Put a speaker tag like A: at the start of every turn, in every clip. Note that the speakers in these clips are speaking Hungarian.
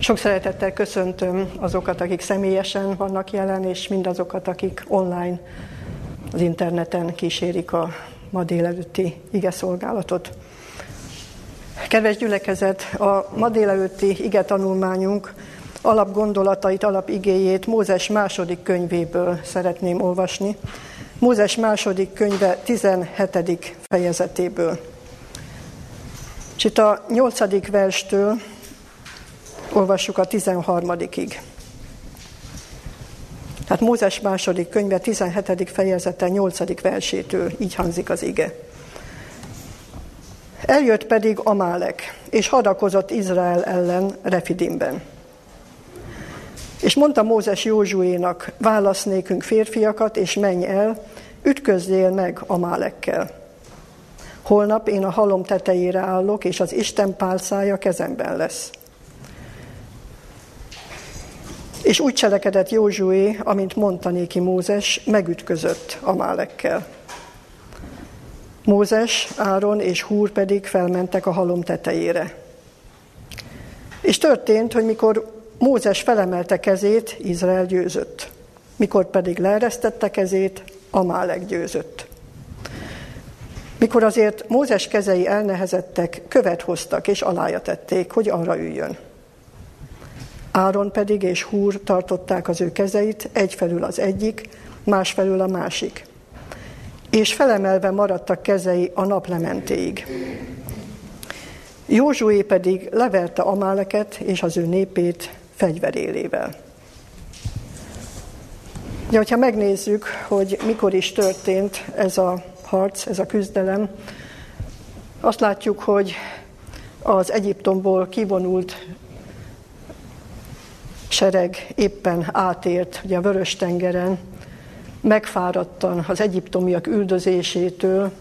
A: Sok szeretettel köszöntöm azokat, akik személyesen vannak jelen, és mindazokat, akik online az interneten kísérik a ma délelőtti ige szolgálatot. Kedves gyülekezet, a ma délelőtti ige tanulmányunk alapgondolatait, alapigéjét Mózes második könyvéből szeretném olvasni. Mózes második könyve 17. fejezetéből. És itt a 8. verstől olvassuk a 13-ig. Tehát Mózes második könyve 17. fejezete 8. versétől így hangzik az ige. Eljött pedig Amálek, és hadakozott Izrael ellen Refidimben. És mondta Mózes Józsuénak, válasz nékünk férfiakat, és menj el, ütközzél meg Amálekkel. Holnap én a halom tetejére állok, és az Isten pálcája kezemben lesz. És úgy cselekedett Józsué, amint mondta néki Mózes, megütközött Amálekkel. Mózes, Áron és Húr pedig felmentek a halom tetejére. És történt, hogy mikor Mózes felemelte kezét, Izrael győzött. Mikor pedig leeresztette kezét, Amálek győzött. Mikor azért Mózes kezei elnehezettek, követ hoztak és alája tették, hogy arra üljön. Áron pedig és Húr tartották az ő kezeit, egyfelül az egyik, másfelül a másik. És felemelve maradtak kezei a naplementéig. Józsué pedig leverte Amáleket és az ő népét fegyverélével. Ja, hogyha megnézzük, hogy mikor is történt ez a harc, ez a küzdelem, azt látjuk, hogy az Egyiptomból kivonult sereg éppen átért ugye a Vörös-tengeren, megfáradtan az egyiptomiak üldözésétől,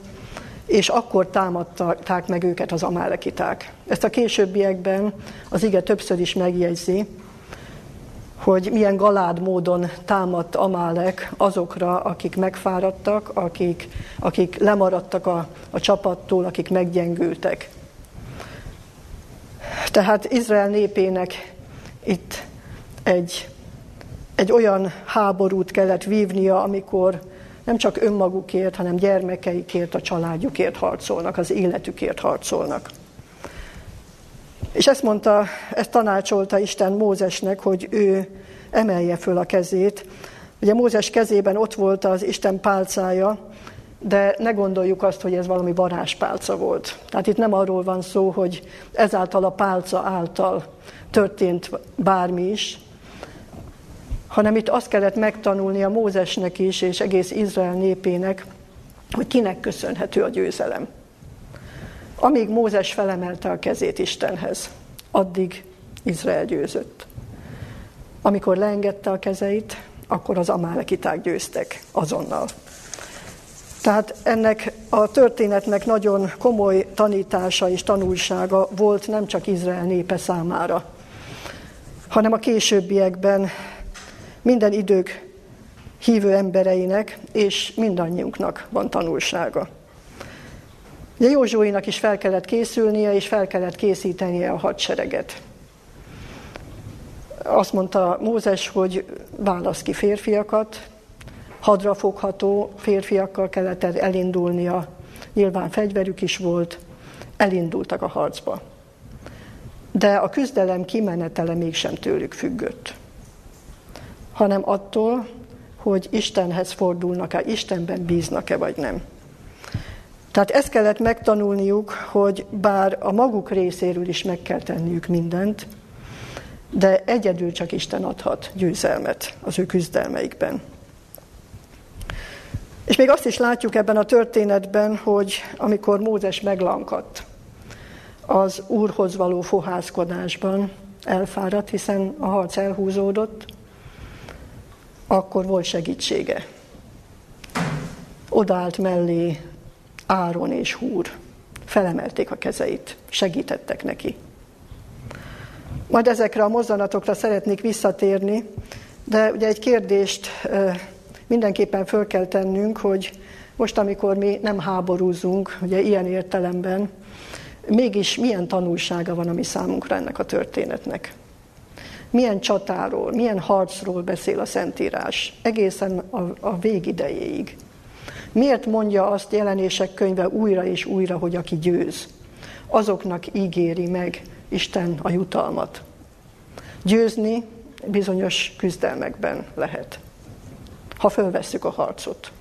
A: és akkor támadták meg őket az amálekiták. Ezt a későbbiekben az ige többször is megjegyzi, hogy milyen galád módon támadt Amálek azokra, akik megfáradtak, akik, akik lemaradtak a, a csapattól, akik meggyengültek. Tehát Izrael népének itt egy, egy olyan háborút kellett vívnia, amikor nem csak önmagukért, hanem gyermekeikért, a családjukért harcolnak, az életükért harcolnak. És ezt mondta, ezt tanácsolta Isten Mózesnek, hogy ő emelje föl a kezét. Ugye Mózes kezében ott volt az Isten pálcája, de ne gondoljuk azt, hogy ez valami varázspálca volt. Tehát itt nem arról van szó, hogy ezáltal a pálca által történt bármi is, hanem itt azt kellett megtanulni a Mózesnek is, és egész Izrael népének, hogy kinek köszönhető a győzelem. Amíg Mózes felemelte a kezét Istenhez, addig Izrael győzött. Amikor leengedte a kezeit, akkor az amálekiták győztek azonnal. Tehát ennek a történetnek nagyon komoly tanítása és tanulsága volt nem csak Izrael népe számára, hanem a későbbiekben minden idők hívő embereinek és mindannyiunknak van tanulsága. Ugye Józsuénak is fel kellett készülnie, és fel kellett készítenie a hadsereget. Azt mondta Mózes, hogy válasz ki férfiakat, hadrafogható férfiakkal kellett elindulnia, nyilván fegyverük is volt, elindultak a harcba. De a küzdelem kimenetele mégsem tőlük függött, hanem attól, hogy Istenhez fordulnak-e, Istenben bíznak-e vagy nem. Tehát ezt kellett megtanulniuk, hogy bár a maguk részéről is meg kell tenniük mindent, de egyedül csak Isten adhat győzelmet az ő küzdelmeikben. És még azt is látjuk ebben a történetben, hogy amikor Mózes meglankadt az Úrhoz való fohászkodásban, elfáradt, hiszen a harc elhúzódott, akkor volt segítsége. Odállt mellé Áron és Húr. Felemelték a kezeit, segítettek neki. Majd ezekre a mozzanatokra szeretnék visszatérni, de ugye egy kérdést mindenképpen föl kell tennünk, hogy most, amikor mi nem háborúzunk, ugye ilyen értelemben, mégis milyen tanulsága van a mi számunkra ennek a történetnek. Milyen csatáról, milyen harcról beszél a Szentírás, egészen a, a végidejéig. Miért mondja azt jelenések könyve újra és újra, hogy aki győz, azoknak ígéri meg Isten a jutalmat. Győzni bizonyos küzdelmekben lehet, ha fölvesszük a harcot.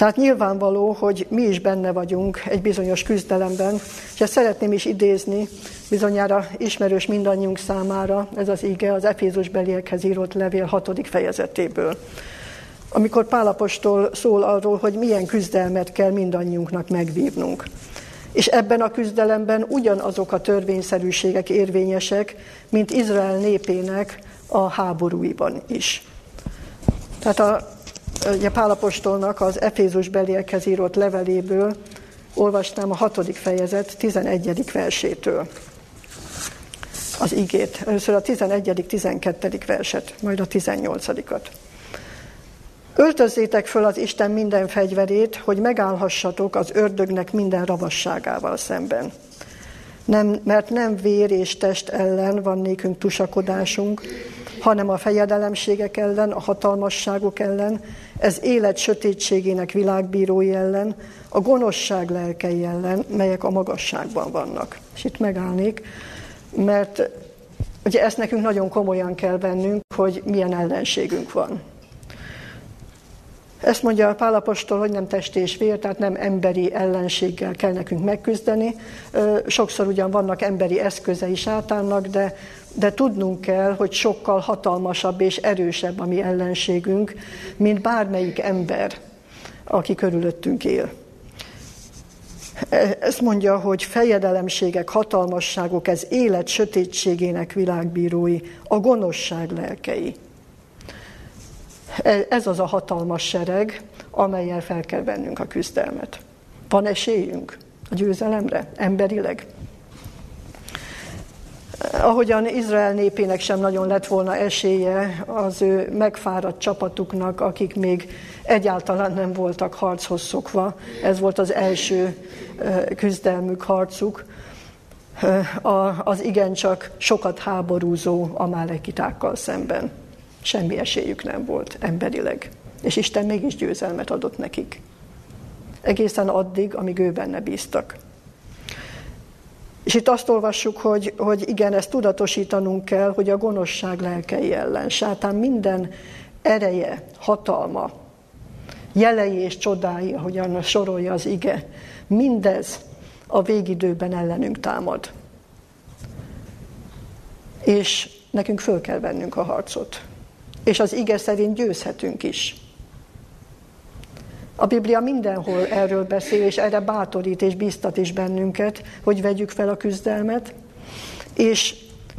A: Tehát nyilvánvaló, hogy mi is benne vagyunk egy bizonyos küzdelemben, és ezt szeretném is idézni, bizonyára ismerős mindannyiunk számára, ez az ige az Efézus beliekhez írott levél hatodik fejezetéből. Amikor Pálapostól szól arról, hogy milyen küzdelmet kell mindannyiunknak megvívnunk. És ebben a küzdelemben ugyanazok a törvényszerűségek érvényesek, mint Izrael népének a háborúiban is. Tehát a ugye Pálapostolnak az Efézus beliekhez írott leveléből olvastam a hatodik fejezet 11. versétől az igét. Először a 11. 12. verset, majd a 18-at. Öltözzétek föl az Isten minden fegyverét, hogy megállhassatok az ördögnek minden ravasságával szemben. Nem, mert nem vér és test ellen van nékünk tusakodásunk, hanem a fejedelemségek ellen, a hatalmasságok ellen, ez élet sötétségének világbírói ellen, a gonoszság lelkei ellen, melyek a magasságban vannak. És itt megállnék, mert ugye ezt nekünk nagyon komolyan kell vennünk, hogy milyen ellenségünk van. Ezt mondja a Pálapostól, hogy nem test és vér, tehát nem emberi ellenséggel kell nekünk megküzdeni. Sokszor ugyan vannak emberi eszközei sátánnak, de, de tudnunk kell, hogy sokkal hatalmasabb és erősebb a mi ellenségünk, mint bármelyik ember, aki körülöttünk él. Ezt mondja, hogy fejedelemségek, hatalmasságok, ez élet sötétségének világbírói, a gonoszság lelkei. E, ez az a hatalmas sereg, amelyel fel kell vennünk a küzdelmet. Van esélyünk a győzelemre, emberileg? Ahogyan Izrael népének sem nagyon lett volna esélye az ő megfáradt csapatuknak, akik még egyáltalán nem voltak harchoz szokva. Ez volt az első küzdelmük, harcuk. Az igencsak sokat háborúzó amálekitákkal szemben. Semmi esélyük nem volt emberileg. És Isten mégis győzelmet adott nekik. Egészen addig, amíg ő benne bíztak. És itt azt olvassuk, hogy, hogy igen, ezt tudatosítanunk kell, hogy a gonoszság lelkei ellen, sátán minden ereje, hatalma, jelei és csodái, ahogyan sorolja az ige, mindez a végidőben ellenünk támad. És nekünk föl kell vennünk a harcot és az ige szerint győzhetünk is. A Biblia mindenhol erről beszél, és erre bátorít és biztat is bennünket, hogy vegyük fel a küzdelmet, és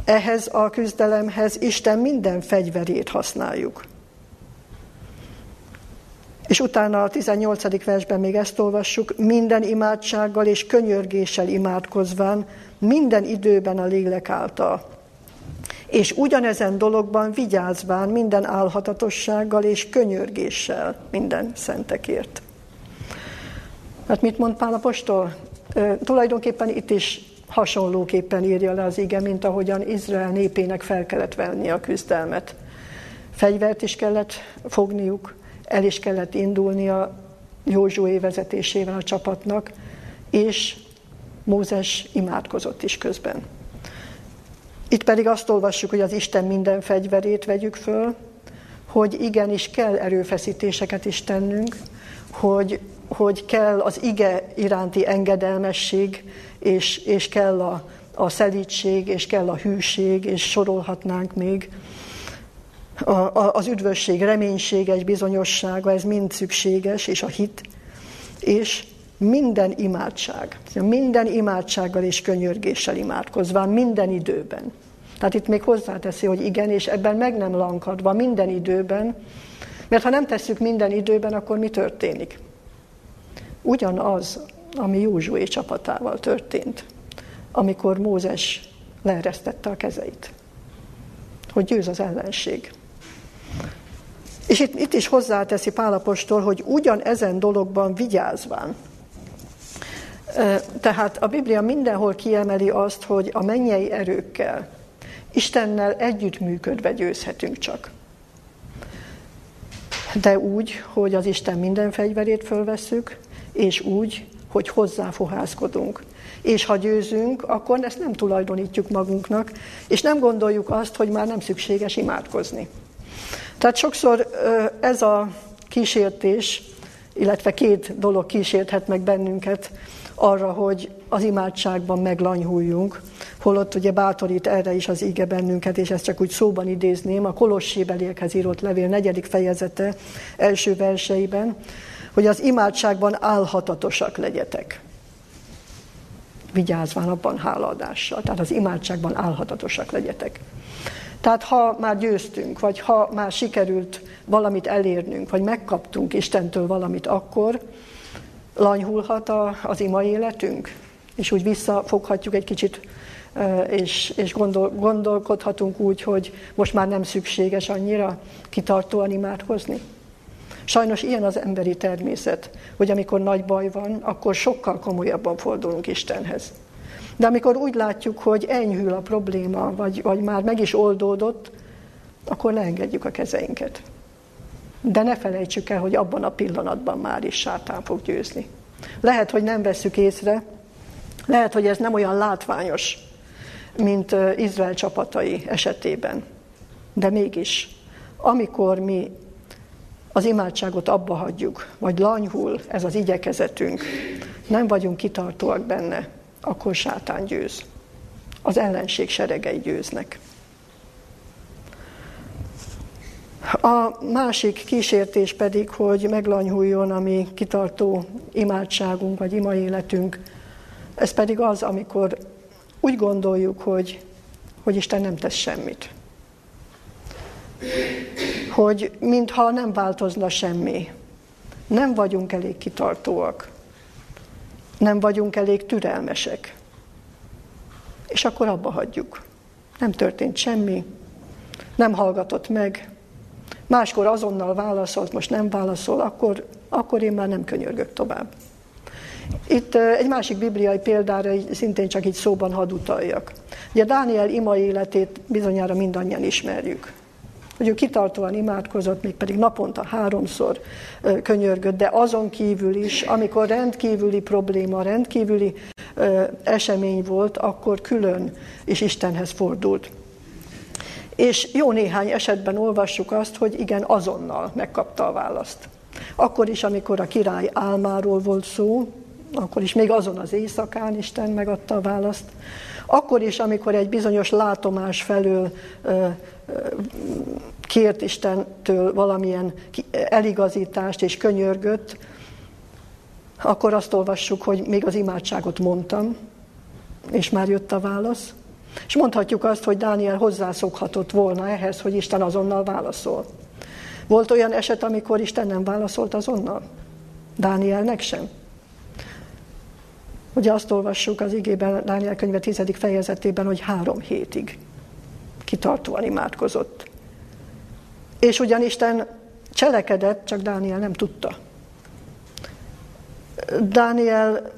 A: ehhez a küzdelemhez Isten minden fegyverét használjuk. És utána a 18. versben még ezt olvassuk, minden imádsággal és könyörgéssel imádkozván, minden időben a lélek által és ugyanezen dologban vigyázván minden álhatatossággal és könyörgéssel minden szentekért. Hát mit mond Pál Apostol? E, tulajdonképpen itt is hasonlóképpen írja le az ige, mint ahogyan Izrael népének fel kellett venni a küzdelmet. Fegyvert is kellett fogniuk, el is kellett indulnia Józsué vezetésével a csapatnak, és Mózes imádkozott is közben. Itt pedig azt olvassuk, hogy az Isten minden fegyverét vegyük föl, hogy igenis kell erőfeszítéseket is tennünk, hogy, hogy kell az ige iránti engedelmesség, és, és kell a, a szelítség, és kell a hűség, és sorolhatnánk még. A, a, az üdvösség reménysége, egy bizonyossága, ez mind szükséges, és a hit, és minden imádság, minden imádsággal és könyörgéssel imádkozván, minden időben. Tehát itt még hozzáteszi, hogy igen, és ebben meg nem lankadva, minden időben, mert ha nem tesszük minden időben, akkor mi történik? Ugyanaz, ami Józsué csapatával történt, amikor Mózes leeresztette a kezeit, hogy győz az ellenség. És itt, itt is hozzáteszi Pálapostól, hogy ugyan ezen dologban vigyázván, tehát a Biblia mindenhol kiemeli azt, hogy a mennyei erőkkel Istennel együttműködve győzhetünk csak. De úgy, hogy az Isten minden fegyverét fölveszük, és úgy, hogy hozzáfohászkodunk. És ha győzünk, akkor ezt nem tulajdonítjuk magunknak, és nem gondoljuk azt, hogy már nem szükséges imádkozni. Tehát sokszor ez a kísértés, illetve két dolog kísérthet meg bennünket arra, hogy az imádságban meglanyhuljunk, holott ugye bátorít erre is az íge bennünket, és ezt csak úgy szóban idézném, a Kolossébeliekhez írott levél negyedik fejezete első verseiben, hogy az imádságban álhatatosak legyetek. Vigyázván abban hálaadással, tehát az imádságban álhatatosak legyetek. Tehát ha már győztünk, vagy ha már sikerült valamit elérnünk, vagy megkaptunk Istentől valamit, akkor lanyhulhat a, az ima életünk, és úgy visszafoghatjuk egy kicsit, és, és gondol, gondolkodhatunk úgy, hogy most már nem szükséges annyira kitartóan imádkozni. Sajnos ilyen az emberi természet, hogy amikor nagy baj van, akkor sokkal komolyabban fordulunk Istenhez. De amikor úgy látjuk, hogy enyhül a probléma, vagy, vagy már meg is oldódott, akkor leengedjük a kezeinket. De ne felejtsük el, hogy abban a pillanatban már is sátán fog győzni. Lehet, hogy nem veszük észre, lehet, hogy ez nem olyan látványos, mint Izrael csapatai esetében. De mégis, amikor mi az imádságot abba hagyjuk, vagy lanyhul ez az igyekezetünk, nem vagyunk kitartóak benne, akkor sátán győz. Az ellenség seregei győznek. A másik kísértés pedig, hogy meglanyhuljon a mi kitartó imádságunk, vagy ima életünk, ez pedig az, amikor úgy gondoljuk, hogy, hogy Isten nem tesz semmit. Hogy mintha nem változna semmi. Nem vagyunk elég kitartóak. Nem vagyunk elég türelmesek. És akkor abba hagyjuk. Nem történt semmi, nem hallgatott meg, máskor azonnal válaszolt, most nem válaszol, akkor, akkor én már nem könyörgök tovább. Itt egy másik bibliai példára szintén csak így szóban hadd utaljak. Ugye Dániel ima életét bizonyára mindannyian ismerjük. Hogy ő kitartóan imádkozott, még pedig naponta háromszor könyörgött, de azon kívül is, amikor rendkívüli probléma, rendkívüli esemény volt, akkor külön is Istenhez fordult. És jó néhány esetben olvassuk azt, hogy igen, azonnal megkapta a választ. Akkor is, amikor a király álmáról volt szó, akkor is még azon az éjszakán Isten megadta a választ. Akkor is, amikor egy bizonyos látomás felől ö, ö, kért Istentől valamilyen eligazítást és könyörgött, akkor azt olvassuk, hogy még az imádságot mondtam, és már jött a válasz. És mondhatjuk azt, hogy Dániel hozzászokhatott volna ehhez, hogy Isten azonnal válaszol. Volt olyan eset, amikor Isten nem válaszolt azonnal? Dánielnek sem? Ugye azt olvassuk az igében, Dániel könyve 10. fejezetében, hogy három hétig kitartóan imádkozott. És ugyan Isten cselekedett, csak Dániel nem tudta. Dániel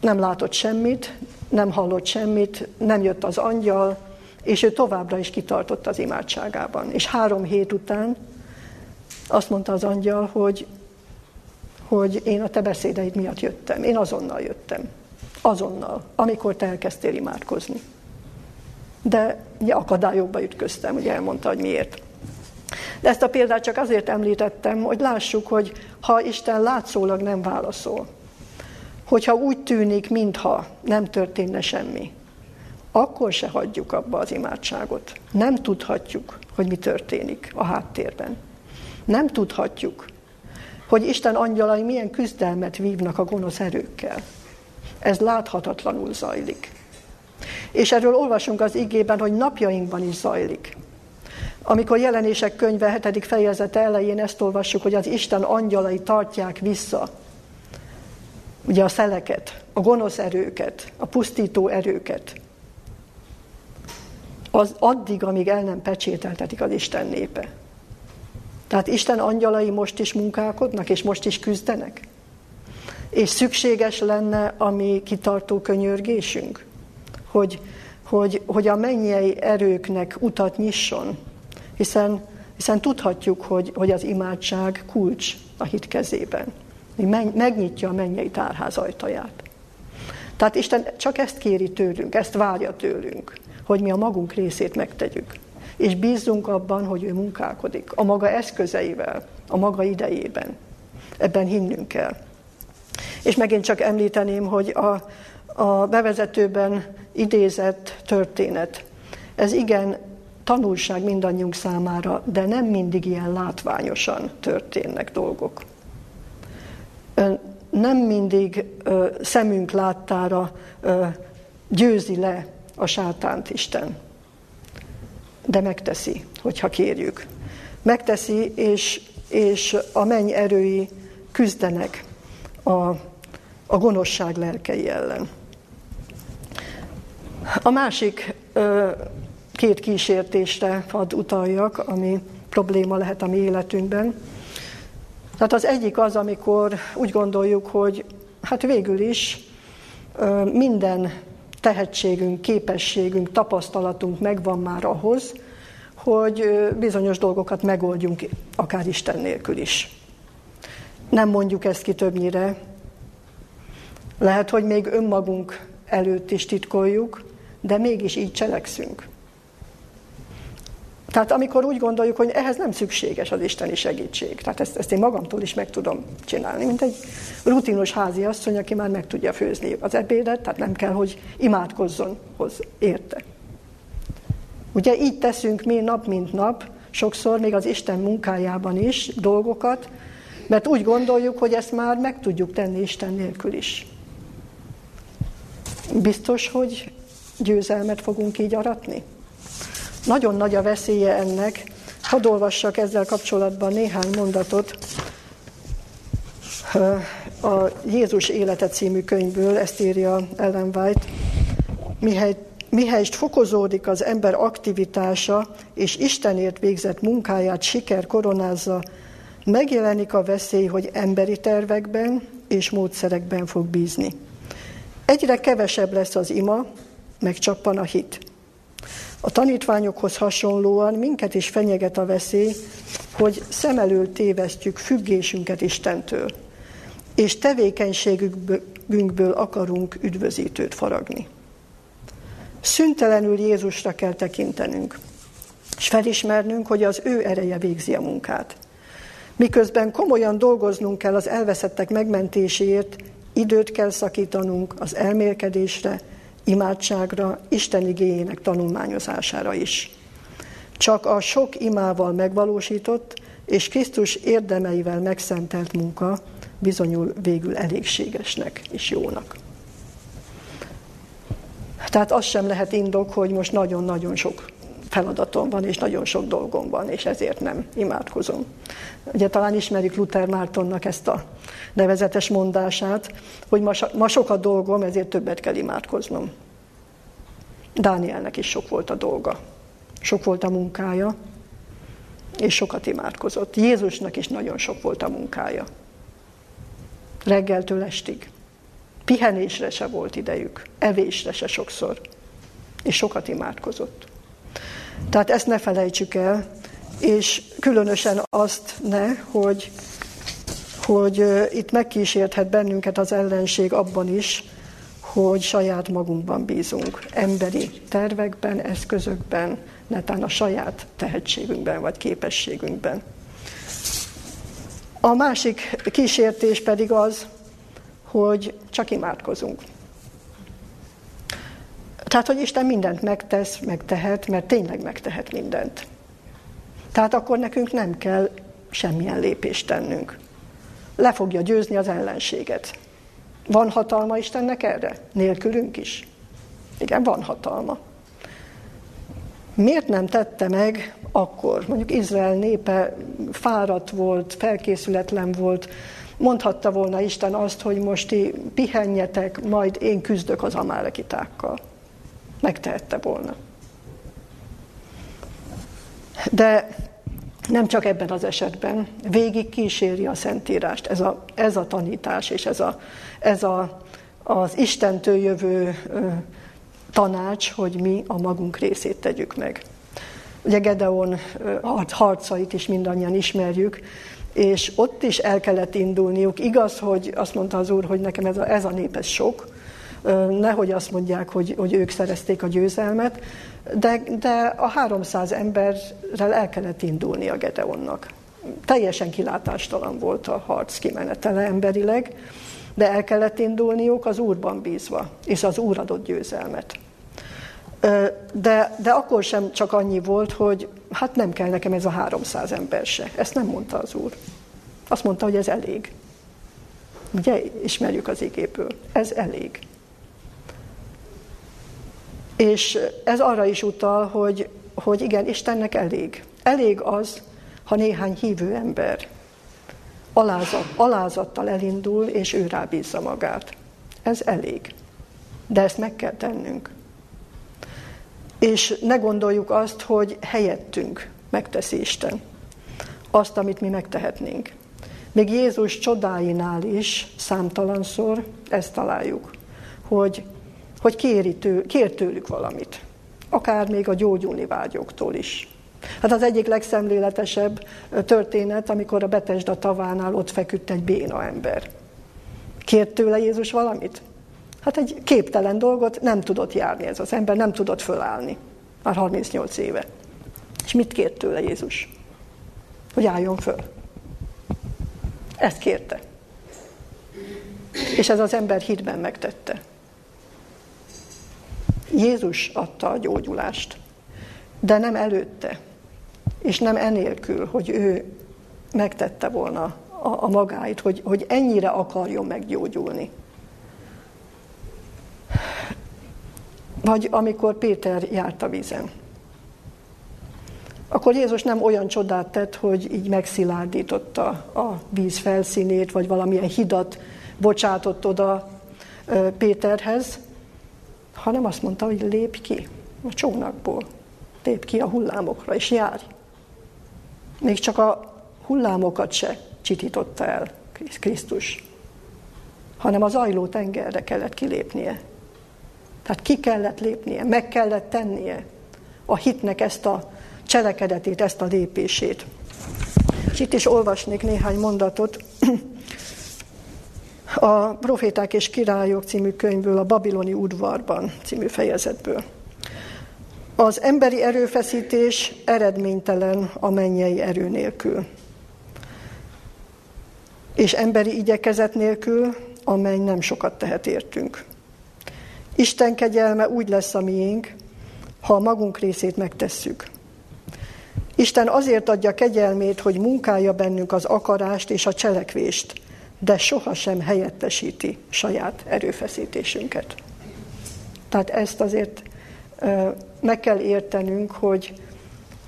A: nem látott semmit, nem hallott semmit, nem jött az angyal, és ő továbbra is kitartott az imádságában. És három hét után azt mondta az angyal, hogy, hogy én a te beszédeid miatt jöttem. Én azonnal jöttem. Azonnal, amikor te elkezdtél imádkozni. De ugye akadályokba ütköztem, ugye elmondta, hogy miért. De ezt a példát csak azért említettem, hogy lássuk, hogy ha Isten látszólag nem válaszol, hogyha úgy tűnik, mintha nem történne semmi, akkor se hagyjuk abba az imádságot. Nem tudhatjuk, hogy mi történik a háttérben. Nem tudhatjuk, hogy Isten angyalai milyen küzdelmet vívnak a gonosz erőkkel. Ez láthatatlanul zajlik. És erről olvasunk az igében, hogy napjainkban is zajlik. Amikor jelenések könyve 7. fejezete elején ezt olvassuk, hogy az Isten angyalai tartják vissza ugye a szeleket, a gonosz erőket, a pusztító erőket, az addig, amíg el nem pecsételtetik az Isten népe. Tehát Isten angyalai most is munkálkodnak, és most is küzdenek. És szükséges lenne a mi kitartó könyörgésünk, hogy, hogy, hogy a mennyei erőknek utat nyisson, hiszen, hiszen tudhatjuk, hogy, hogy az imádság kulcs a hit kezében. Megnyitja a mennyei tárház ajtaját. Tehát Isten csak ezt kéri tőlünk, ezt várja tőlünk, hogy mi a magunk részét megtegyük. És bízzunk abban, hogy ő munkálkodik a maga eszközeivel, a maga idejében. Ebben hinnünk kell. És megint csak említeném, hogy a, a bevezetőben idézett történet, ez igen tanulság mindannyiunk számára, de nem mindig ilyen látványosan történnek dolgok. Nem mindig szemünk láttára győzi le a sátánt Isten, de megteszi, hogyha kérjük. Megteszi, és, és a menny erői küzdenek a, a gonoszság lelkei ellen. A másik két kísértésre hadd utaljak, ami probléma lehet a mi életünkben. Tehát az egyik az, amikor úgy gondoljuk, hogy hát végül is minden tehetségünk, képességünk, tapasztalatunk megvan már ahhoz, hogy bizonyos dolgokat megoldjunk, akár Isten nélkül is. Nem mondjuk ezt ki többnyire. Lehet, hogy még önmagunk előtt is titkoljuk, de mégis így cselekszünk. Tehát amikor úgy gondoljuk, hogy ehhez nem szükséges az isteni segítség, tehát ezt, ezt én magamtól is meg tudom csinálni, mint egy rutinos házi asszony, aki már meg tudja főzni az ebédet, tehát nem kell, hogy imádkozzon hoz érte. Ugye így teszünk mi nap mint nap, sokszor még az Isten munkájában is dolgokat, mert úgy gondoljuk, hogy ezt már meg tudjuk tenni Isten nélkül is. Biztos, hogy győzelmet fogunk így aratni? Nagyon nagy a veszélye ennek. Hadd olvassak ezzel kapcsolatban néhány mondatot a Jézus élete című könyvből, ezt írja Ellen White. Mihely, mihelyst fokozódik az ember aktivitása, és Istenért végzett munkáját siker koronázza, megjelenik a veszély, hogy emberi tervekben és módszerekben fog bízni. Egyre kevesebb lesz az ima, megcsappan a hit. A tanítványokhoz hasonlóan minket is fenyeget a veszély, hogy szem elől tévesztjük függésünket Istentől, és tevékenységünkből akarunk üdvözítőt faragni. Szüntelenül Jézusra kell tekintenünk, és felismernünk, hogy az ő ereje végzi a munkát. Miközben komolyan dolgoznunk kell az elveszettek megmentéséért, időt kell szakítanunk az elmélkedésre, imádságra, Isten igényének tanulmányozására is. Csak a sok imával megvalósított és Krisztus érdemeivel megszentelt munka bizonyul végül elégségesnek és jónak. Tehát az sem lehet indok, hogy most nagyon-nagyon sok feladatom van, és nagyon sok dolgom van, és ezért nem imádkozom. Ugye talán ismerjük Luther Mártonnak ezt a nevezetes mondását, hogy ma, ma sok a dolgom, ezért többet kell imádkoznom. Dánielnek is sok volt a dolga, sok volt a munkája, és sokat imádkozott. Jézusnak is nagyon sok volt a munkája. Reggeltől estig. Pihenésre se volt idejük, evésre se sokszor. És sokat imádkozott. Tehát ezt ne felejtsük el, és különösen azt ne, hogy, hogy itt megkísérthet bennünket az ellenség abban is, hogy saját magunkban bízunk, emberi tervekben, eszközökben, netán a saját tehetségünkben vagy képességünkben. A másik kísértés pedig az, hogy csak imádkozunk. Tehát, hogy Isten mindent megtesz, megtehet, mert tényleg megtehet mindent. Tehát akkor nekünk nem kell semmilyen lépést tennünk. Le fogja győzni az ellenséget. Van hatalma Istennek erre? Nélkülünk is? Igen, van hatalma. Miért nem tette meg akkor? Mondjuk Izrael népe fáradt volt, felkészületlen volt, mondhatta volna Isten azt, hogy most ti pihenjetek, majd én küzdök az amálekitákkal. Megtehette volna. De nem csak ebben az esetben, végig kíséri a Szentírást ez a, ez a tanítás és ez, a, ez a, az Istentől jövő tanács, hogy mi a magunk részét tegyük meg. Ugye Gedeon harcait is mindannyian ismerjük, és ott is el kellett indulniuk. Igaz, hogy azt mondta az Úr, hogy nekem ez a, ez a nép ez sok, nehogy azt mondják, hogy, hogy ők szerezték a győzelmet, de, de a 300 emberrel el kellett indulni a Gedeonnak. Teljesen kilátástalan volt a harc kimenetele emberileg, de el kellett indulniuk az Úrban bízva, és az Úr adott győzelmet. De, de akkor sem csak annyi volt, hogy hát nem kell nekem ez a 300 ember se. Ezt nem mondta az Úr. Azt mondta, hogy ez elég. Ugye, ismerjük az igéből. Ez elég. És ez arra is utal, hogy, hogy igen, Istennek elég. Elég az, ha néhány hívő ember alázat, alázattal elindul, és ő rábízza magát. Ez elég. De ezt meg kell tennünk. És ne gondoljuk azt, hogy helyettünk megteszi Isten azt, amit mi megtehetnénk. Még Jézus csodáinál is számtalanszor ezt találjuk, hogy, hogy kéri tő, kér tőlük valamit. Akár még a gyógyulni vágyóktól is. Hát az egyik legszemléletesebb történet, amikor a Betesda tavánál ott feküdt egy béna ember. Kért tőle Jézus valamit? Hát egy képtelen dolgot nem tudott járni ez az ember, nem tudott fölállni. Már 38 éve. És mit kért tőle Jézus? Hogy álljon föl. Ezt kérte. És ez az ember hitben megtette. Jézus adta a gyógyulást, de nem előtte, és nem enélkül, hogy ő megtette volna a, a magáit, hogy, hogy ennyire akarjon meggyógyulni. Vagy amikor Péter járt a vízen. Akkor Jézus nem olyan csodát tett, hogy így megszilárdította a víz felszínét, vagy valamilyen hidat bocsátott oda Péterhez, hanem azt mondta, hogy lépj ki a csónakból, lépj ki a hullámokra, és járj. Még csak a hullámokat se csitította el Krisztus, hanem az ajló tengerre kellett kilépnie. Tehát ki kellett lépnie, meg kellett tennie a hitnek ezt a cselekedetét, ezt a lépését. És itt is olvasnék néhány mondatot. A Proféták és Királyok című könyvből, a Babiloni udvarban című fejezetből. Az emberi erőfeszítés eredménytelen a mennyei erő nélkül. És emberi igyekezet nélkül, amely nem sokat tehet értünk. Isten kegyelme úgy lesz a miénk, ha a magunk részét megtesszük. Isten azért adja kegyelmét, hogy munkálja bennünk az akarást és a cselekvést, de sohasem helyettesíti saját erőfeszítésünket. Tehát ezt azért meg kell értenünk, hogy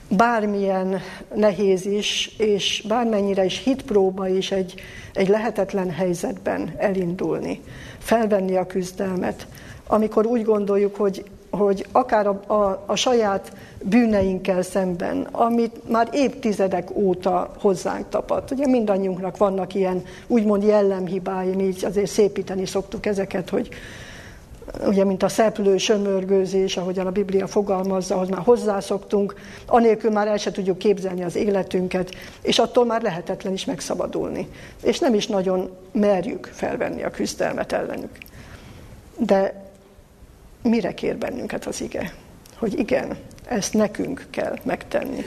A: bármilyen nehéz is, és bármennyire is hitpróba is egy, egy lehetetlen helyzetben elindulni, felvenni a küzdelmet, amikor úgy gondoljuk, hogy, hogy akár a, a, a saját bűneinkkel szemben, amit már évtizedek óta hozzánk tapadt. Ugye mindannyiunknak vannak ilyen úgymond jellemhibái, így azért szépíteni szoktuk ezeket, hogy ugye, mint a szeplő sömörgőzés, ahogyan a Biblia fogalmazza, ahhoz már hozzászoktunk, anélkül már el se tudjuk képzelni az életünket, és attól már lehetetlen is megszabadulni. És nem is nagyon merjük felvenni a küzdelmet ellenük. De mire kér bennünket az ige? Hogy igen, ezt nekünk kell megtenni.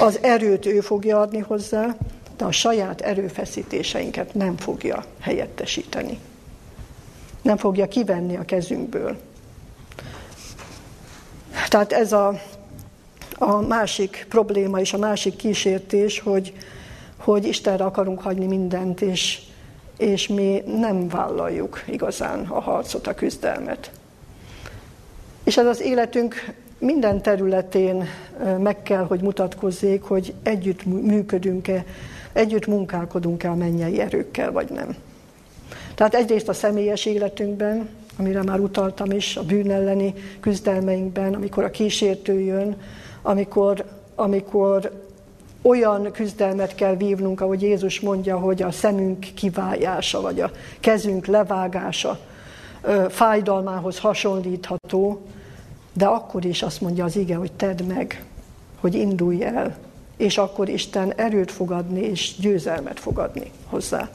A: Az erőt ő fogja adni hozzá, de a saját erőfeszítéseinket nem fogja helyettesíteni. Nem fogja kivenni a kezünkből. Tehát ez a, a másik probléma és a másik kísértés, hogy, hogy Istenre akarunk hagyni mindent, és, és mi nem vállaljuk igazán a harcot, a küzdelmet. És ez az életünk minden területén meg kell, hogy mutatkozzék, hogy együtt működünk-e, együtt munkálkodunk-e a mennyei erőkkel, vagy nem. Tehát egyrészt a személyes életünkben, amire már utaltam is, a bűn elleni küzdelmeinkben, amikor a kísértő jön, amikor, amikor olyan küzdelmet kell vívnunk, ahogy Jézus mondja, hogy a szemünk kivájása, vagy a kezünk levágása fájdalmához hasonlítható, de akkor is azt mondja az ige, hogy tedd meg, hogy indulj el, és akkor Isten erőt fog adni, és győzelmet fog adni hozzá.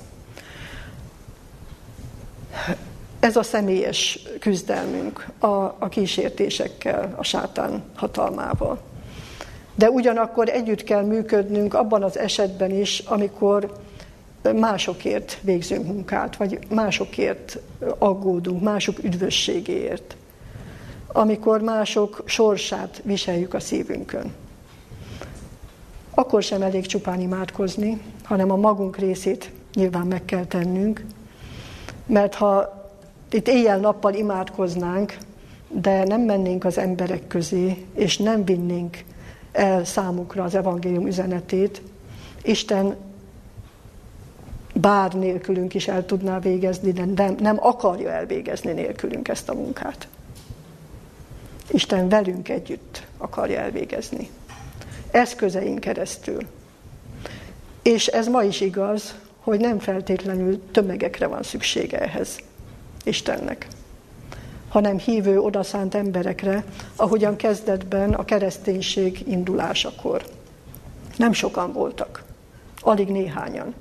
A: Ez a személyes küzdelmünk a, a kísértésekkel, a sátán hatalmával. De ugyanakkor együtt kell működnünk abban az esetben is, amikor másokért végzünk munkát, vagy másokért aggódunk, mások üdvösségéért. Amikor mások sorsát viseljük a szívünkön. Akkor sem elég csupán imádkozni, hanem a magunk részét nyilván meg kell tennünk, mert ha itt éjjel-nappal imádkoznánk, de nem mennénk az emberek közé, és nem vinnénk el számukra az evangélium üzenetét, Isten bár nélkülünk is el tudná végezni, de nem, nem akarja elvégezni nélkülünk ezt a munkát. Isten velünk együtt akarja elvégezni. Eszközeink keresztül. És ez ma is igaz, hogy nem feltétlenül tömegekre van szüksége ehhez Istennek, hanem hívő, odaszánt emberekre, ahogyan kezdetben a kereszténység indulásakor. Nem sokan voltak, alig néhányan.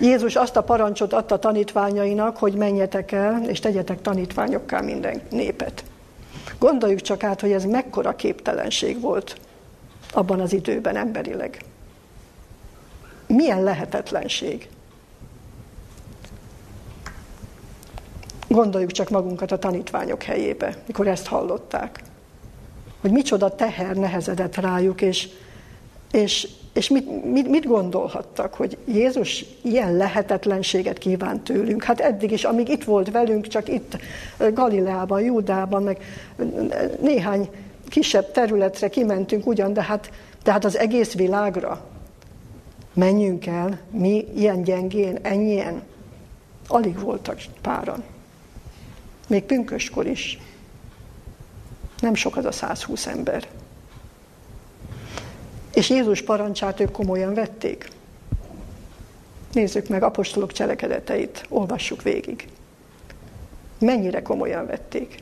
A: Jézus azt a parancsot adta tanítványainak, hogy menjetek el, és tegyetek tanítványokká minden népet. Gondoljuk csak át, hogy ez mekkora képtelenség volt abban az időben emberileg. Milyen lehetetlenség. Gondoljuk csak magunkat a tanítványok helyébe, mikor ezt hallották. Hogy micsoda teher nehezedett rájuk, és, és, és mit, mit, mit gondolhattak, hogy Jézus ilyen lehetetlenséget kíván tőlünk. Hát eddig is, amíg itt volt velünk, csak itt Galileában, Júdában, meg néhány kisebb területre kimentünk ugyan, de hát, de hát az egész világra menjünk el, mi ilyen gyengén, ennyien. Alig voltak páran. Még pünköskor is. Nem sok az a 120 ember. És Jézus parancsát ők komolyan vették. Nézzük meg apostolok cselekedeteit, olvassuk végig. Mennyire komolyan vették.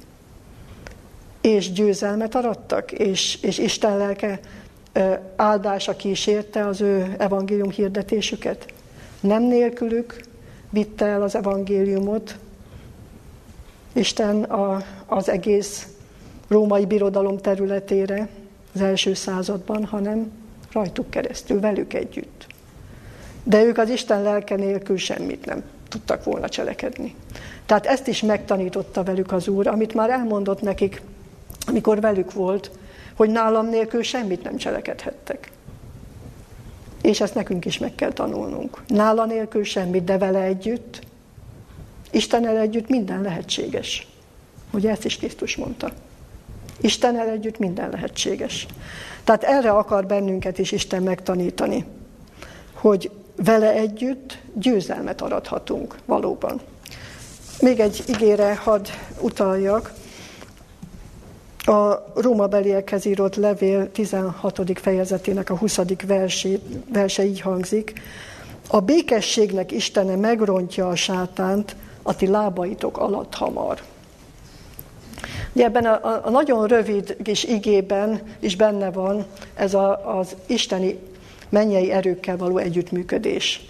A: És győzelmet arattak, és, és Isten lelke áldása kísérte az ő evangélium hirdetésüket. Nem nélkülük vitte el az evangéliumot, Isten a, az egész római birodalom területére az első században, hanem rajtuk keresztül, velük együtt. De ők az Isten lelke nélkül semmit nem tudtak volna cselekedni. Tehát ezt is megtanította velük az Úr, amit már elmondott nekik, amikor velük volt, hogy nálam nélkül semmit nem cselekedhettek. És ezt nekünk is meg kell tanulnunk. Nála nélkül semmit, de vele együtt Istennel együtt minden lehetséges. Ugye ezt is Krisztus mondta. Istennel együtt minden lehetséges. Tehát erre akar bennünket is Isten megtanítani, hogy vele együtt győzelmet arathatunk valóban. Még egy igére hadd utaljak. A Róma beliekhez írott levél 16. fejezetének a 20. versé, verse így hangzik. A békességnek Istene megrontja a sátánt, a ti lábaitok alatt hamar. Ugye ebben a, a, nagyon rövid kis igében is benne van ez a, az isteni mennyei erőkkel való együttműködés.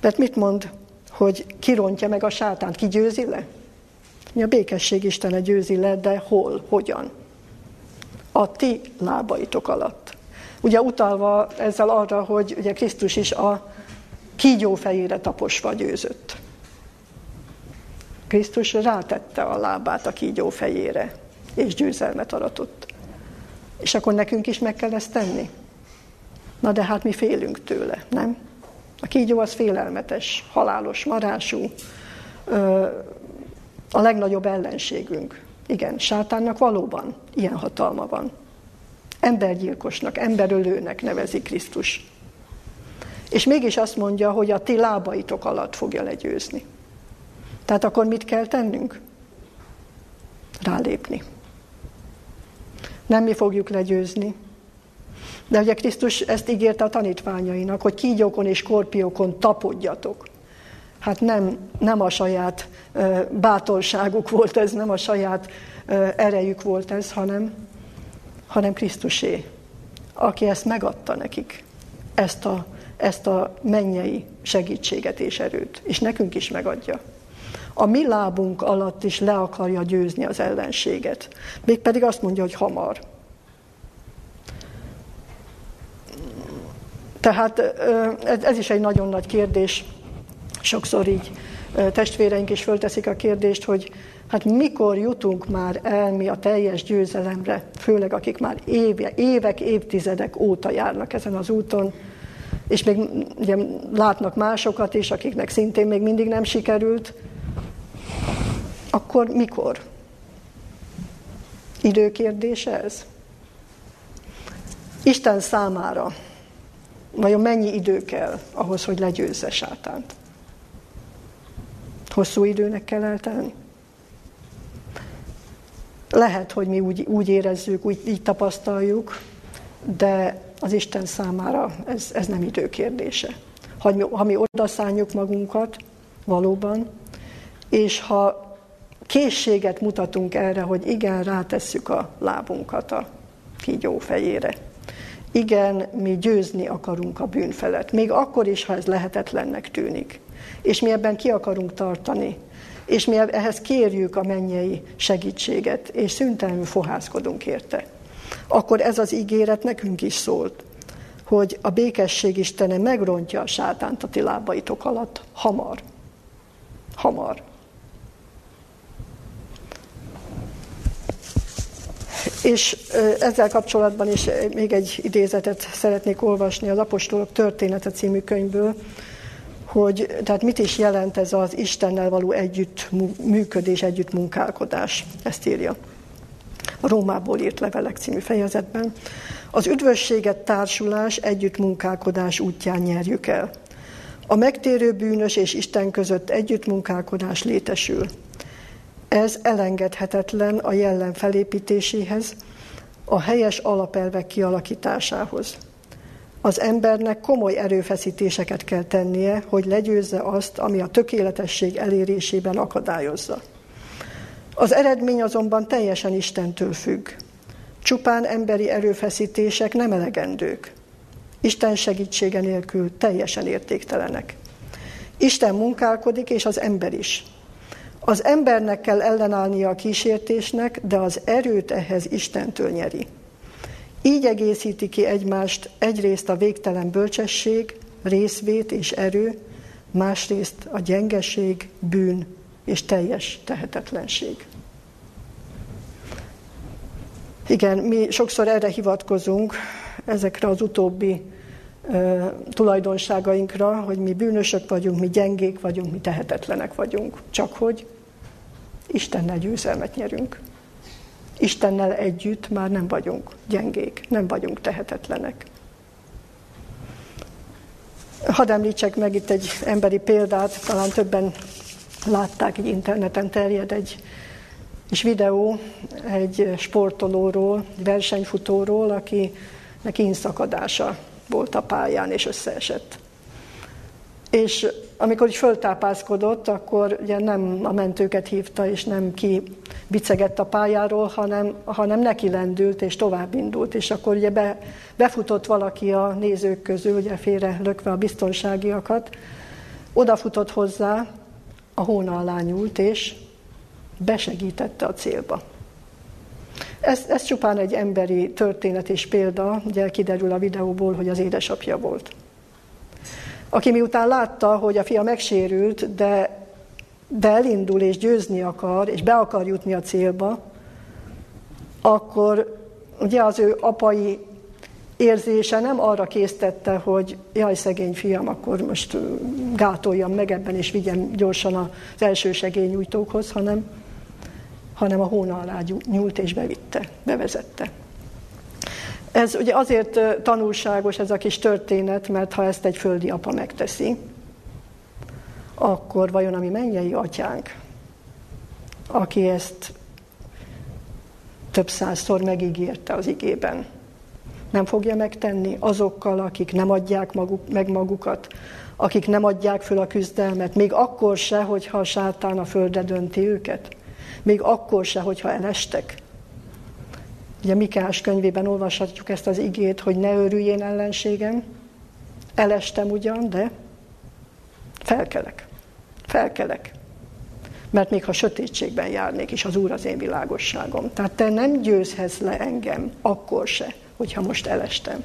A: Mert mit mond, hogy kirontja meg a sátánt, ki győzi le? A békesség Istene győzi le, de hol, hogyan? A ti lábaitok alatt. Ugye utalva ezzel arra, hogy ugye Krisztus is a kígyó fejére taposva győzött. Krisztus rátette a lábát a kígyó fejére, és győzelmet aratott. És akkor nekünk is meg kell ezt tenni? Na de hát mi félünk tőle, nem? A kígyó az félelmetes, halálos, marású, a legnagyobb ellenségünk. Igen, sátánnak valóban ilyen hatalma van. Embergyilkosnak, emberölőnek nevezi Krisztus. És mégis azt mondja, hogy a ti lábaitok alatt fogja legyőzni. Tehát akkor mit kell tennünk? Rálépni. Nem mi fogjuk legyőzni. De ugye Krisztus ezt ígérte a tanítványainak, hogy kígyókon és skorpiókon tapodjatok. hát nem, nem a saját bátorságuk volt ez, nem a saját erejük volt ez, hanem, hanem Krisztusé, aki ezt megadta nekik, ezt a, ezt a mennyei segítséget és erőt, és nekünk is megadja. A mi lábunk alatt is le akarja győzni az ellenséget. Mégpedig azt mondja, hogy hamar. Tehát ez is egy nagyon nagy kérdés. Sokszor így testvéreink is fölteszik a kérdést, hogy hát mikor jutunk már el mi a teljes győzelemre, főleg akik már éve, évek, évtizedek óta járnak ezen az úton, és még ugye, látnak másokat is, akiknek szintén még mindig nem sikerült, akkor mikor? Időkérdése ez? Isten számára vajon mennyi idő kell ahhoz, hogy legyőzze sátánt? Hosszú időnek kell eltelni? Lehet, hogy mi úgy, úgy érezzük, úgy így tapasztaljuk, de az Isten számára ez, ez nem időkérdése. Ha mi, ha mi odaszálljuk magunkat, valóban, és ha készséget mutatunk erre, hogy igen, rátesszük a lábunkat a kígyó fejére. Igen, mi győzni akarunk a bűn felett, még akkor is, ha ez lehetetlennek tűnik. És mi ebben ki akarunk tartani, és mi ehhez kérjük a mennyei segítséget, és szüntelenül fohászkodunk érte. Akkor ez az ígéret nekünk is szólt, hogy a békesség Istene megrontja a sátánt a ti lábaitok alatt hamar. Hamar. És ezzel kapcsolatban is még egy idézetet szeretnék olvasni az Apostolok története című könyvből, hogy tehát mit is jelent ez az Istennel való együtt működés, együtt munkálkodás. Ezt írja. A Rómából írt levelek című fejezetben. Az üdvösséget társulás, együtt munkálkodás útján nyerjük el. A megtérő bűnös és Isten között együttmunkálkodás létesül. Ez elengedhetetlen a jellem felépítéséhez, a helyes alapelvek kialakításához. Az embernek komoly erőfeszítéseket kell tennie, hogy legyőzze azt, ami a tökéletesség elérésében akadályozza. Az eredmény azonban teljesen Istentől függ. Csupán emberi erőfeszítések nem elegendők. Isten segítsége nélkül teljesen értéktelenek. Isten munkálkodik, és az ember is. Az embernek kell ellenállnia a kísértésnek, de az erőt ehhez Istentől nyeri. Így egészíti ki egymást egyrészt a végtelen bölcsesség, részvét és erő, másrészt a gyengeség, bűn és teljes tehetetlenség. Igen, mi sokszor erre hivatkozunk, ezekre az utóbbi uh, tulajdonságainkra, hogy mi bűnösök vagyunk, mi gyengék vagyunk, mi tehetetlenek vagyunk. Csak hogy Istennel győzelmet nyerünk. Istennel együtt már nem vagyunk gyengék, nem vagyunk tehetetlenek. Hadd említsek meg itt egy emberi példát, talán többen látták, egy interneten terjed egy és videó egy sportolóról, versenyfutóról, akinek inszakadása volt a pályán, és összeesett. És amikor is föltápászkodott, akkor ugye nem a mentőket hívta, és nem ki bicegett a pályáról, hanem, hanem neki lendült, és tovább indult. És akkor ugye be, befutott valaki a nézők közül, ugye félre lökve a biztonságiakat, odafutott hozzá, a hóna alá nyúlt, és besegítette a célba. Ez, ez csupán egy emberi történet és példa, ugye kiderül a videóból, hogy az édesapja volt aki miután látta, hogy a fia megsérült, de, de elindul és győzni akar, és be akar jutni a célba, akkor ugye az ő apai érzése nem arra késztette, hogy jaj, szegény fiam, akkor most gátoljam meg ebben, és vigyem gyorsan az első segélynyújtókhoz, hanem, hanem a hóna alá nyúlt és bevitte, bevezette. Ez ugye azért tanulságos ez a kis történet, mert ha ezt egy földi apa megteszi, akkor vajon a mi mennyei atyánk, aki ezt több százszor megígérte az igében, Nem fogja megtenni azokkal, akik nem adják maguk, meg magukat, akik nem adják föl a küzdelmet, még akkor se, hogyha a sátán a földre dönti őket, még akkor se, hogyha elestek. Ugye Mikás könyvében olvashatjuk ezt az igét, hogy ne örüljén ellenségem, elestem ugyan, de felkelek, felkelek. Mert még ha sötétségben járnék is, az Úr az én világosságom. Tehát te nem győzhetsz le engem, akkor se, hogyha most elestem.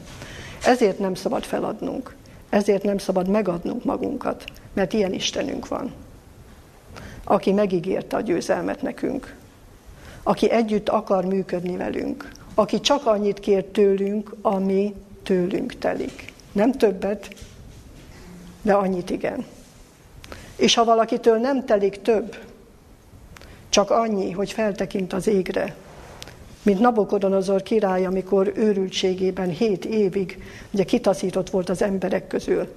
A: Ezért nem szabad feladnunk. Ezért nem szabad megadnunk magunkat, mert ilyen Istenünk van, aki megígérte a győzelmet nekünk, aki együtt akar működni velünk, aki csak annyit kér tőlünk, ami tőlünk telik. Nem többet, de annyit igen. És ha valakitől nem telik több, csak annyi, hogy feltekint az égre, mint Nabokodonozor király, amikor őrültségében hét évig ugye kitaszított volt az emberek közül,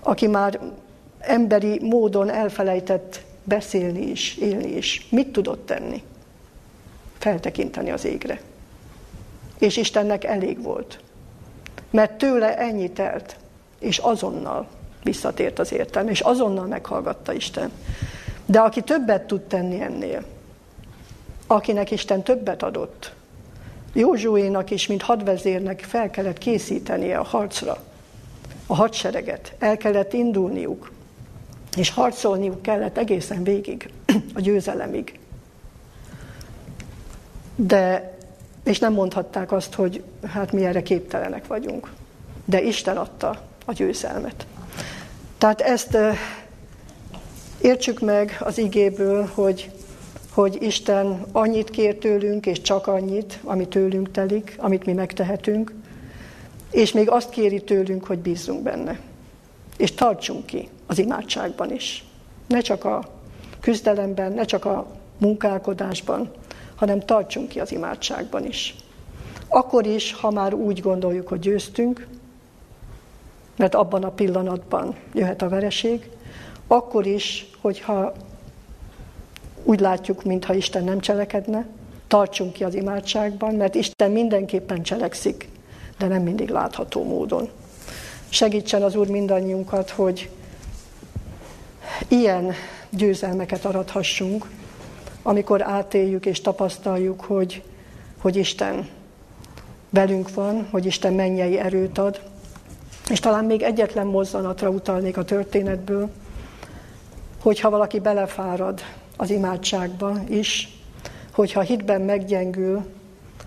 A: aki már emberi módon elfelejtett beszélni is, élni is. Mit tudott tenni? Feltekinteni az égre. És Istennek elég volt. Mert tőle ennyi telt, és azonnal visszatért az értelme, és azonnal meghallgatta Isten. De aki többet tud tenni ennél, akinek Isten többet adott. Józsuénak is, mint hadvezérnek fel kellett készítenie a harcra, a hadsereget, el kellett indulniuk, és harcolniuk kellett egészen végig, a győzelemig. De, és nem mondhatták azt, hogy hát mi erre képtelenek vagyunk. De Isten adta a győzelmet. Tehát ezt értsük meg az igéből, hogy hogy Isten annyit kér tőlünk, és csak annyit, ami tőlünk telik, amit mi megtehetünk, és még azt kéri tőlünk, hogy bízzunk benne. És tartsunk ki az imádságban is. Ne csak a küzdelemben, ne csak a munkálkodásban, hanem tartsunk ki az imádságban is. Akkor is, ha már úgy gondoljuk, hogy győztünk, mert abban a pillanatban jöhet a vereség, akkor is, hogyha úgy látjuk, mintha Isten nem cselekedne, tartsunk ki az imádságban, mert Isten mindenképpen cselekszik, de nem mindig látható módon. Segítsen az Úr mindannyiunkat, hogy ilyen győzelmeket arathassunk, amikor átéljük és tapasztaljuk, hogy, hogy Isten velünk van, hogy Isten mennyei erőt ad. És talán még egyetlen mozzanatra utalnék a történetből, hogyha valaki belefárad az imádságba is, hogyha hitben meggyengül,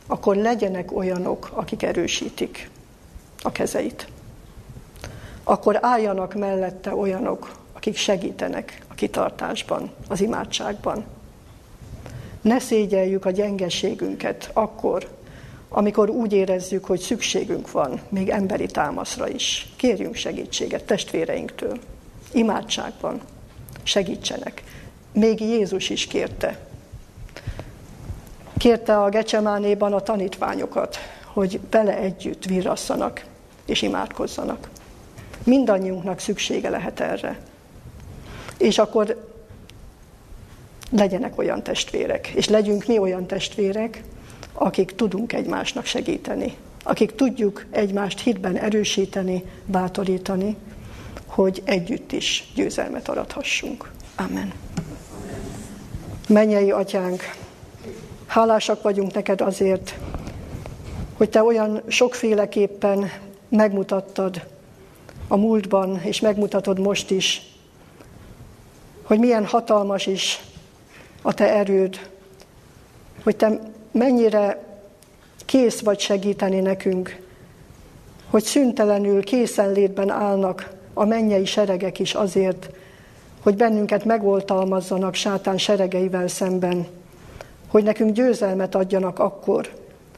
A: akkor legyenek olyanok, akik erősítik a kezeit. Akkor álljanak mellette olyanok, akik segítenek a kitartásban, az imádságban. Ne szégyeljük a gyengeségünket akkor, amikor úgy érezzük, hogy szükségünk van még emberi támaszra is. Kérjünk segítséget testvéreinktől. Imádságban segítsenek. Még Jézus is kérte. Kérte a Gecsemánéban a tanítványokat, hogy vele együtt virrasszanak és imádkozzanak. Mindannyiunknak szüksége lehet erre. És akkor legyenek olyan testvérek, és legyünk mi olyan testvérek, akik tudunk egymásnak segíteni, akik tudjuk egymást hitben erősíteni, bátorítani, hogy együtt is győzelmet arathassunk. Amen. Mennyei atyánk, hálásak vagyunk neked azért, hogy te olyan sokféleképpen megmutattad a múltban, és megmutatod most is, hogy milyen hatalmas is a te erőd, hogy te mennyire kész vagy segíteni nekünk, hogy szüntelenül készenlétben állnak a mennyei seregek is azért, hogy bennünket megoltalmazzanak sátán seregeivel szemben, hogy nekünk győzelmet adjanak akkor,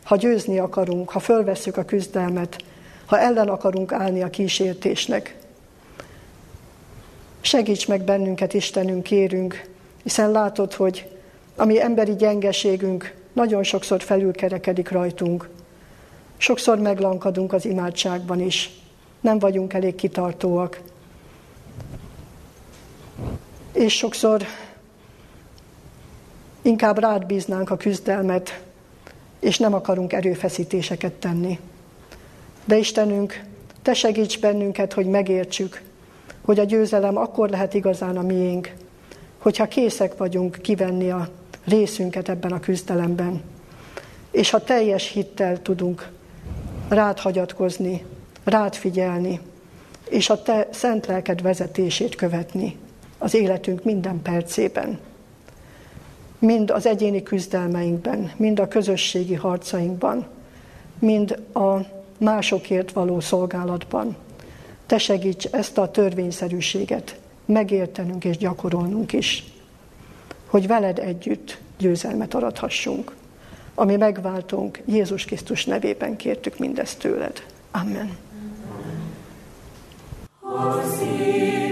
A: ha győzni akarunk, ha fölvesszük a küzdelmet, ha ellen akarunk állni a kísértésnek. Segíts meg bennünket, Istenünk, kérünk, hiszen látod, hogy a mi emberi gyengeségünk nagyon sokszor felülkerekedik rajtunk. Sokszor meglankadunk az imádságban is. Nem vagyunk elég kitartóak és sokszor inkább rád bíznánk a küzdelmet, és nem akarunk erőfeszítéseket tenni. De Istenünk, Te segíts bennünket, hogy megértsük, hogy a győzelem akkor lehet igazán a miénk, hogyha készek vagyunk kivenni a részünket ebben a küzdelemben, és ha teljes hittel tudunk rád hagyatkozni, rád figyelni, és a te szent lelked vezetését követni az életünk minden percében. Mind az egyéni küzdelmeinkben, mind a közösségi harcainkban, mind a másokért való szolgálatban. Te segíts ezt a törvényszerűséget megértenünk és gyakorolnunk is, hogy veled együtt győzelmet arathassunk. Ami megváltunk, Jézus Krisztus nevében kértük mindezt tőled. Amen.
B: Amen.